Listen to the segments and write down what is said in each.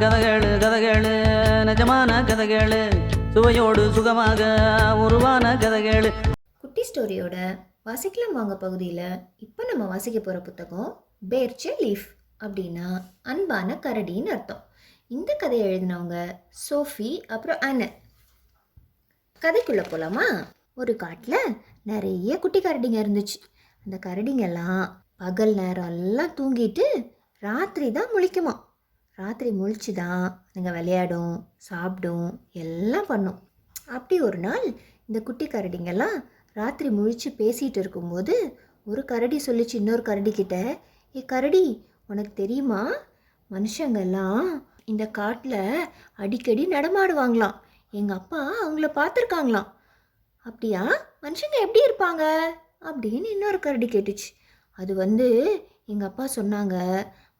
கதகளு கதகளு நிஜமான கதகளு சுவையோடு சுகமாக உருவான கதகளு. குட்டி ஸ்டோரியோட வாசிக்கலாம் வாங்க பகுதியில். இப்போ நம்ம வாசிக்க போகிற புத்தகம் பேர்ச்சே லீஃப் அப்படின்னா அன்பான கரடின்னு அர்த்தம். இந்த கதையை எழுதினவங்க சோஃபி அப்புறம் அனன் கதைக்குள்ளே போகலாமா ஒரு காட்டில் நிறைய குட்டி கரடிங்க இருந்துச்சு. அந்த கரடிங்கெல்லாம் பகல் நேரம் எல்லாம் தூங்கிட்டு ராத்திரி தான் முழிக்குமா ராத்திரி முழிச்சு தான் அதுங்க விளையாடும் சாப்பிடும் எல்லாம் பண்ணும். அப்படி ஒரு நாள் இந்த குட்டி கரடிங்கெல்லாம் ராத்திரி முழிச்சு பேசிகிட்டு இருக்கும்போது ஒரு கரடி சொல்லிச்சு இன்னொரு கரடி கிட்ட ஏ கரடி உனக்கு தெரியுமா? மனுஷங்கெல்லாம் இந்த காட்டில் அடிக்கடி நடமாடுவாங்களாம். எங்கள் அப்பா அவங்கள பார்த்துருக்காங்களாம். அப்படியா? மனுஷங்க எப்படி இருப்பாங்க? அப்படின்னு இன்னொரு கரடி கேட்டுச்சு. அது வந்து எங்கள் அப்பா சொன்னாங்க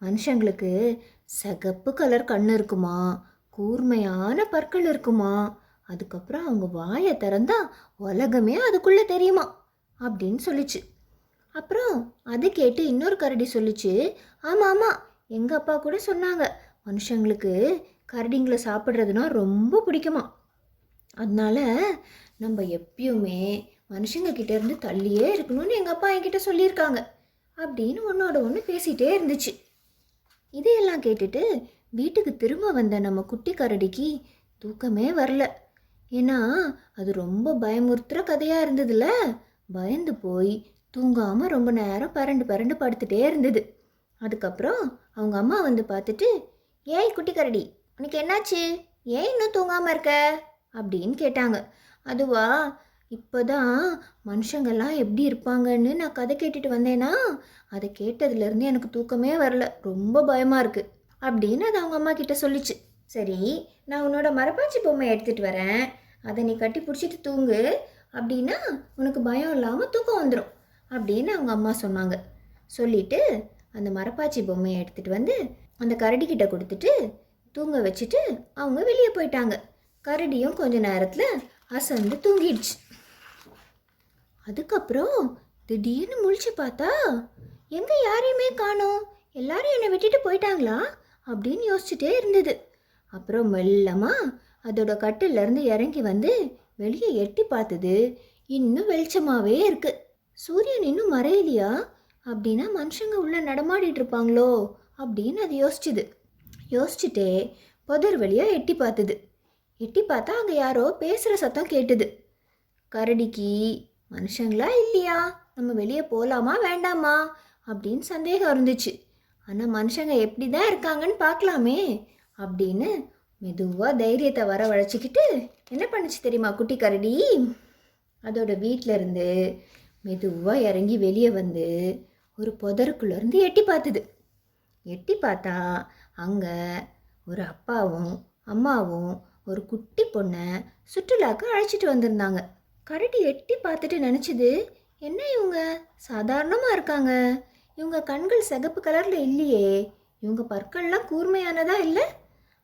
மனுஷங்களுக்கு சிகப்பு கலர் கண் இருக்குமா? கூர்மையான பற்கள் இருக்குமா? அதுக்கப்புறம் அவங்க வாயை திறந்தா உலகமே அதுக்குள்ளே தெரியுமா? அப்படின்னு சொல்லிச்சு. அப்புறம் அது கேட்டு இன்னொரு கரடி சொல்லிச்சு. ஆமாம் ஆமாம் எங்கள் அப்பா கூட சொன்னாங்க. மனுஷங்களுக்கு கரடிங்களை சாப்பிட்றதுனா ரொம்ப பிடிக்குமா? அதனால நம்ம எப்பயுமே மனுஷங்க இருந்து தள்ளியே இருக்கணும்னு எங்கள் அப்பா என்கிட்ட சொல்லியிருக்காங்க. அப்படின்னு ஒன்றோட ஒன்று பேசிகிட்டே இருந்துச்சு. இதையெல்லாம் கேட்டுட்டு வீட்டுக்கு திரும்ப வந்த நம்ம குட்டி கரடிக்கு தூக்கமே வரல. ஏன்னா அது ரொம்ப பயமுறுத்துகிற கதையாக இருந்ததுல. பயந்து போய் தூங்காமல் ரொம்ப நேரம் பரண்டு பரண்டு படுத்துட்டே இருந்தது. அதுக்கப்புறம் அவங்க அம்மா வந்து பார்த்துட்டு ஏய் குட்டி கரடி உனக்கு என்னாச்சு? ஏன் இன்னும் தூங்காமல் இருக்க? அப்படின்னு கேட்டாங்க. அதுவா இப்போதான் மனுஷங்கெல்லாம் எப்படி இருப்பாங்கன்னு நான் கதை கேட்டுட்டு வந்தேனா? அதை கேட்டதுலேருந்து எனக்கு தூக்கமே வரல. ரொம்ப பயமாக இருக்குது அப்படின்னு அது அவங்க அம்மா கிட்ட சொல்லிச்சு. சரி நான் உன்னோட மரப்பாச்சி பொம்மை எடுத்துகிட்டு வரேன். அதை நீ கட்டி பிடிச்சிட்டு தூங்கு. அப்படின்னா உனக்கு பயம் இல்லாமல் தூக்கம் வந்துடும் அப்படின்னு அவங்க அம்மா சொன்னாங்க. சொல்லிட்டு அந்த மரப்பாச்சி பொம்மையை எடுத்துகிட்டு வந்து அந்த கரடிக்கிட்ட கொடுத்துட்டு தூங்க வச்சுட்டு அவங்க வெளியே போயிட்டாங்க. கரடியும் கொஞ்ச நேரத்தில் அசந்து தூங்கிடுச்சு. அதுக்கப்புறம் திடீர்னு முழிச்சு பார்த்தா எங்கே யாரையுமே காணோம். எல்லாரும் என்னை விட்டுட்டு போயிட்டாங்களா? அப்படின்னு யோசிச்சுட்டே இருந்தது. அப்புறம் மெல்லமாக அதோட கட்டிலேருந்து இறங்கி வந்து வெளியே எட்டி பார்த்தது இன்னும் வெளிச்சமாகவே இருக்கு. சூரியன் இன்னும் மறையலையா? அப்படின்னா மனுஷங்க உள்ளே நடமாடிட்டு இருப்பாங்களோ? அப்படின்னு அது யோசிச்சுது. யோசிச்சுட்டே புதர் வழியாக எட்டி பார்த்தது. எட்டி பார்த்தா அங்கே யாரோ பேசுகிற சத்தம் கேட்டுது. கரடிக்கு மனுஷங்களா இல்லையா? நம்ம வெளியே போகலாமா வேண்டாமா? அப்படின்னு சந்தேகம் இருந்துச்சு. ஆனால் மனுஷங்க எப்படி தான் இருக்காங்கன்னு பார்க்கலாமே அப்படின்னு மெதுவாக தைரியத்தை வரவழைச்சிக்கிட்டு என்ன பண்ணுச்சு தெரியுமா குட்டி கரடி? அதோட வீட்டில் இருந்து மெதுவாக இறங்கி வெளியே வந்து ஒரு புதருக்குள்ளேருந்து எட்டி பார்த்துது எட்டி பார்த்தா அங்கே ஒரு அப்பாவும் அம்மாவும் ஒரு குட்டி பொண்ணை சுற்றுலாவுக்கு அழைச்சிட்டு வந்திருந்தாங்க. கரடி எட்டி பார்த்துட்டு நினச்சிது என்ன இவங்க? சாதாரணமாக இருக்காங்க. இவங்க கண்கள் சிகப்பு கலரில் இல்லையே. இவங்க பற்கள்லாம் கூர்மையானதா இல்லை?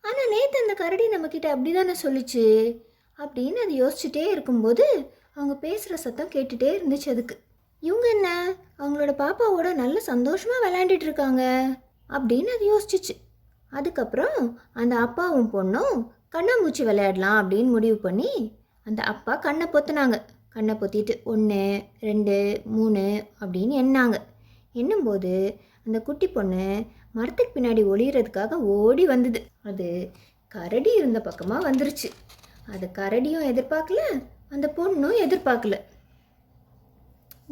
ஆனால் நேற்று அந்த கரடி நம்மக்கிட்ட அப்படி தானே சொல்லிச்சு. அப்படின்னு அது யோசிச்சுட்டே இருக்கும்போது அவங்க பேசுகிற சத்தம் கேட்டுகிட்டே இருந்துச்சு அதுக்கு. இவங்க என்ன? அவங்களோட பாப்பாவோட நல்ல சந்தோஷமாக விளையாண்டுட்டு இருக்காங்க. அப்படின்னு அது யோசிச்சிச்சு. அதுக்கப்புறம் அந்த அப்பாவும் பொண்ணும் கண்ணாமூச்சி விளையாடலாம் அப்படின்னு முடிவு பண்ணி அந்த அப்பா கண்ணை பொத்துனாங்க. கண்ணை பொத்திட்டு ஒன்று ரெண்டு மூணு அப்படின்னு எண்ணாங்க எண்ணும்போது அந்த குட்டி பொண்ணு மரத்துக்கு பின்னாடி ஒளியறதுக்காக ஓடி வந்தது. அது கரடி இருந்த பக்கமாக வந்துருச்சு. அது கரடியும் எதிர்பார்க்கல அந்த பொண்ணும் எதிர்பார்க்கல.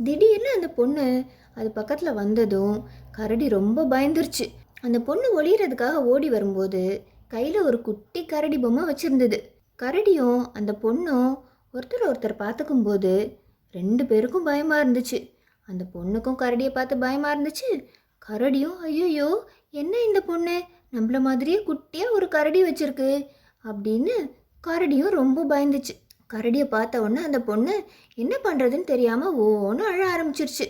திடீர்னு அந்த பொண்ணு அது பக்கத்தில் வந்ததும் கரடி ரொம்ப பயந்துருச்சு. அந்த பொண்ணு ஒளியறதுக்காக ஓடி வரும்போது கையில் ஒரு குட்டி கரடி பொம்மை வச்சுருந்தது. கரடியும் அந்த பொண்ணும் ஒருத்தர் ஒருத்தர் பார்த்துக்கும்போது ரெண்டு பேருக்கும் பயமாக இருந்துச்சு. அந்த பொண்ணுக்கும் கரடியை பார்த்து பயமாக இருந்துச்சு. கரடியும் ஐயோ என்ன இந்த பொண்ணு? நம்மள மாதிரியே குட்டியாக ஒரு கரடி வச்சுருக்கு அப்படின்னு கரடியும் ரொம்ப பயந்துச்சு. கரடியை பார்த்த உடனே அந்த பொண்ணு என்ன பண்ணுறதுன்னு தெரியாமல் ஓன்னு அழ ஆரம்பிச்சிருச்சு.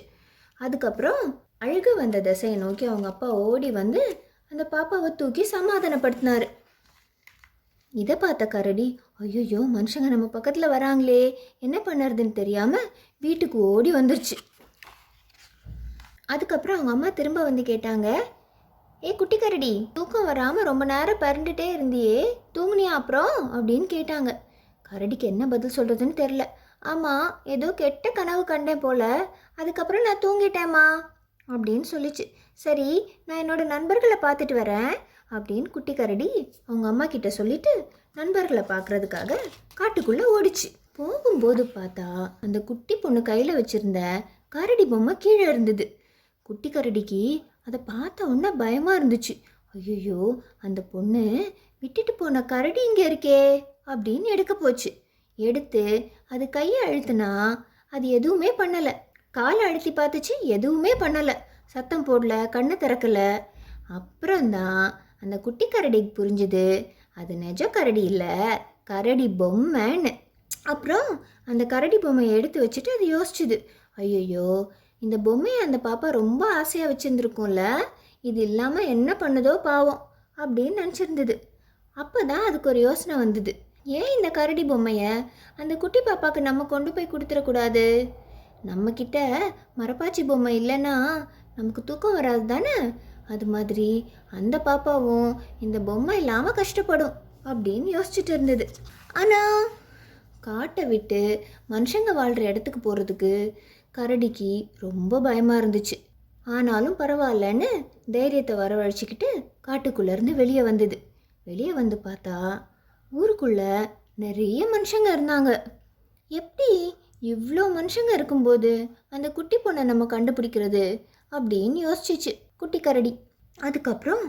அதுக்கப்புறம் அழுக வந்த திசையை நோக்கி அவங்க அப்பா ஓடி வந்து அந்த பாப்பாவை தூக்கி சமாதானப்படுத்தினாரு. இதை பார்த்த கரடி ஐயோ மனுஷங்க நம்ம பக்கத்தில் வராங்களே என்ன பண்ணுறதுன்னு தெரியாமல் வீட்டுக்கு ஓடி வந்துருச்சு. அதுக்கப்புறம் அவங்க அம்மா திரும்ப வந்து கேட்டாங்க ஏ குட்டி கரடி தூக்கம் வராமல் ரொம்ப நேரம் பறந்துட்டே இருந்தியே தூங்குனியா அப்புறம்? அப்படின்னு கேட்டாங்க. கரடிக்கு என்ன பதில் சொல்கிறதுன்னு தெரில ஆமாம் ஏதோ கெட்ட கனவு கண்டேன் போல அதுக்கப்புறம் நான் தூங்கிட்டேம்மா அப்படின்னு சொல்லிச்சு. சரி நான் என்னோட நண்பர்களை பார்த்துட்டு வரேன் அப்படின்னு குட்டி கரடி அவங்க அம்மா கிட்ட சொல்லிட்டு நண்பர்களை பார்க்கறதுக்காக காட்டுக்குள்ளே ஓடிச்சு. போகும்போது பார்த்தா அந்த குட்டி பொண்ணு கையில் வச்சிருந்த கரடி பொம்மை கீழே இருந்தது. குட்டி கரடிக்கு அதை பார்த்த உடனே பயமாக இருந்துச்சு. ஐயோ அந்த பொண்ணு விட்டுட்டு போன கரடி இங்கே இருக்கே அப்படின்னு எடுக்க போச்சு. எடுத்து அது கையை அழுத்துனா அது எதுவுமே பண்ணலை. காலை அழுத்தி பார்த்துச்சு எதுவுமே பண்ணலை. சத்தம் போடல கண்ணை திறக்கல. அப்புறம்தான் அந்த குட்டி கரடிக்கு புரிஞ்சுது. அது நிஜ கரடி இல்லை. கரடி பொம்மைன்னு. அப்புறம் அந்த கரடி பொம்மையை எடுத்து வச்சுட்டு அது யோசிச்சுது. ஐயோ இந்த பொம்மையை அந்த பாப்பா ரொம்ப ஆசையாக வச்சுருந்துருக்கும்ல. இது இல்லாமல் என்ன பண்ணுதோ பாவம் அப்படின்னு நினச்சிருந்தது. அப்போ தான் அதுக்கு ஒரு யோசனை வந்தது. ஏன் இந்த கரடி பொம்மையை அந்த குட்டி பாப்பாவுக்கு நம்ம கொண்டு போய் கொடுத்துடக்கூடாது? நம்மக்கிட்ட மரப்பாச்சி பொம்மை இல்லைன்னா நமக்கு தூக்கம் வராது தானே? அது மாதிரி அந்த பாப்பாவும் இந்த பொம்மை இல்லாமல் கஷ்டப்படும் அப்படின்னு யோசிச்சுட்டு இருந்தது. ஆனால் காட்டை விட்டு மனுஷங்க வாழ்கிற இடத்துக்கு போகிறதுக்கு கரடிக்கு ரொம்ப பயமாக இருந்துச்சு. ஆனாலும் பரவாயில்லன்னு தைரியத்தை வரவழைச்சிக்கிட்டு காட்டுக்குள்ளேருந்து வெளியே வந்தது. வெளியே வந்து பார்த்தா ஊருக்குள்ளே நிறைய மனுஷங்க இருந்தாங்க. எப்படி இவ்வளோ மனுஷங்க இருக்கும்போது அந்த குட்டி பொண்ணை நம்ம கண்டுபிடிக்கிறது அப்படின்னு யோசிச்சிச்சு. குட்டி கரடி. அதுக்கப்புறம்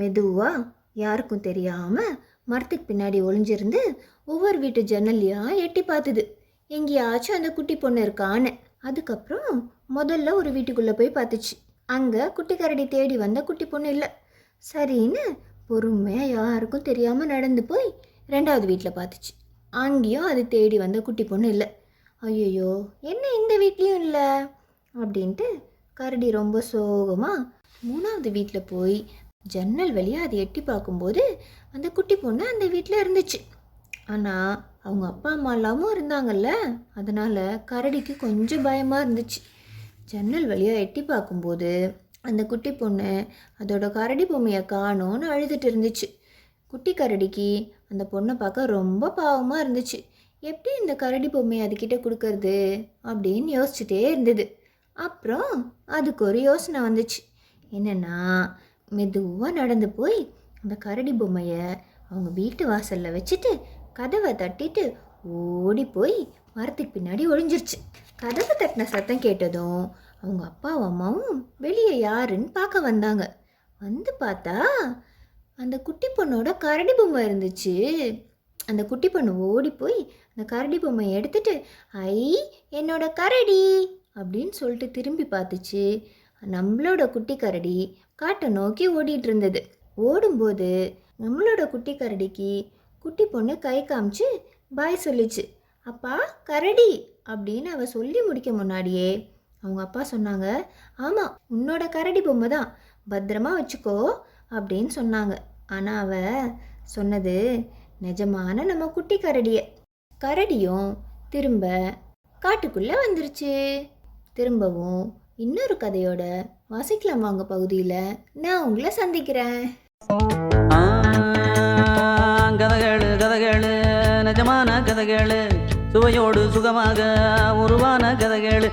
மெதுவாக யாருக்கும் தெரியாமல் மரத்துக்கு பின்னாடி ஒளிஞ்சிருந்து ஒவ்வொரு வீட்டு ஜன்னல்லையாக எட்டி பார்த்துது எங்கேயாச்சும் அந்த குட்டி பொண்ணு இருக்கான்னு. அதுக்கப்புறம் முதல்ல ஒரு வீட்டுக்குள்ளே போய் பார்த்துச்சு அங்கே குட்டி கரடி தேடி வந்த குட்டி பொண்ணு இல்லை. சரின்னு பொறுமையாக யாருக்கும் தெரியாமல் நடந்து போய் ரெண்டாவது வீட்டில் பார்த்துச்சு அங்கேயும் அது தேடி வந்த குட்டி பொண்ணு இல்லை. ஐயோ என்ன இந்த வீட்லேயும் இல்லை? அப்படின்ட்டு கரடி ரொம்ப சோகமாக மூணாவது வீட்டில் போய் ஜன்னல் வழியாக அதை எட்டி பார்க்கும்போது அந்த குட்டி பொண்ணு அந்த வீட்டில் இருந்துச்சு. ஆனால் அவங்க அப்பா அம்மா இல்லாமல் இருந்தாங்கல்ல அதனால் கரடிக்கு கொஞ்சம் பயமாக இருந்துச்சு. ஜன்னல் வழியாக எட்டி பார்க்கும்போது அந்த குட்டி பொண்ணு அதோட கரடி பொம்மையை காணோன்னு அழுதுட்டு இருந்துச்சு. குட்டி கரடிக்கு அந்த பொண்ணை பார்க்க ரொம்ப பாவமாக இருந்துச்சு. எப்படி இந்த கரடி பொம்மையை அதுக்கிட்ட கொடுக்கறது அப்படின்னு யோசிச்சுட்டே இருந்தது. அப்புறம் அதுக்கு ஒரு யோசனை வந்துச்சு. என்னென்னா மெதுவாக நடந்து போய் அந்த கரடி பொம்மையை அவங்க வீட்டு வாசலில் வச்சுட்டு கதவை தட்டிட்டு ஓடி போய் மரத்துக்கு பின்னாடி ஒழிஞ்சிருச்சு கதவை தட்டின சத்தம் கேட்டதும் அவங்க அப்பாவும் அம்மாவும் வெளியே யாருன்னு பார்க்க வந்தாங்க. வந்து பார்த்தா அந்த குட்டி பொண்ணோட கரடி பொம்மை இருந்துச்சு. அந்த குட்டி பொண்ணு ஓடி போய் அந்த கரடி பொம்மையை எடுத்துட்டு ஐ என்னோட கரடி! அப்படின்னு சொல்லிட்டு திரும்பி பார்த்துச்சு. நம்மளோட குட்டி கரடி காட்டை நோக்கி ஓடிட்டு இருந்தது ஓடும்போது நம்மளோட குட்டி கரடிக்கு குட்டி பொண்ணு கை காமிச்சு பாய் சொல்லிச்சு. அப்பா கரடி! அப்படின்னு அவள் சொல்லி முடிக்க முன்னாடியே அவங்க அப்பா சொன்னாங்க. ஆமாம் உன்னோட கரடி பொம்மை தான். பத்திரமா வச்சுக்கோ அப்படின்னு சொன்னாங்க. ஆனால் அவ சொன்னது நிஜமான நம்ம குட்டி கரடிய. கரடியும் திரும்ப காட்டுக்குள்ளே வந்துருச்சு. திரும்பவும் இன்னொரு கதையோட வாசிக்கலாம் வாங்க பகுதியில். நான் உங்களை சந்திக்கிறேன். ஆ, கதைகள் கதைகள் நிஜமான கதைகள். சுவையோடு சுகமாக உருவான கதைகள்.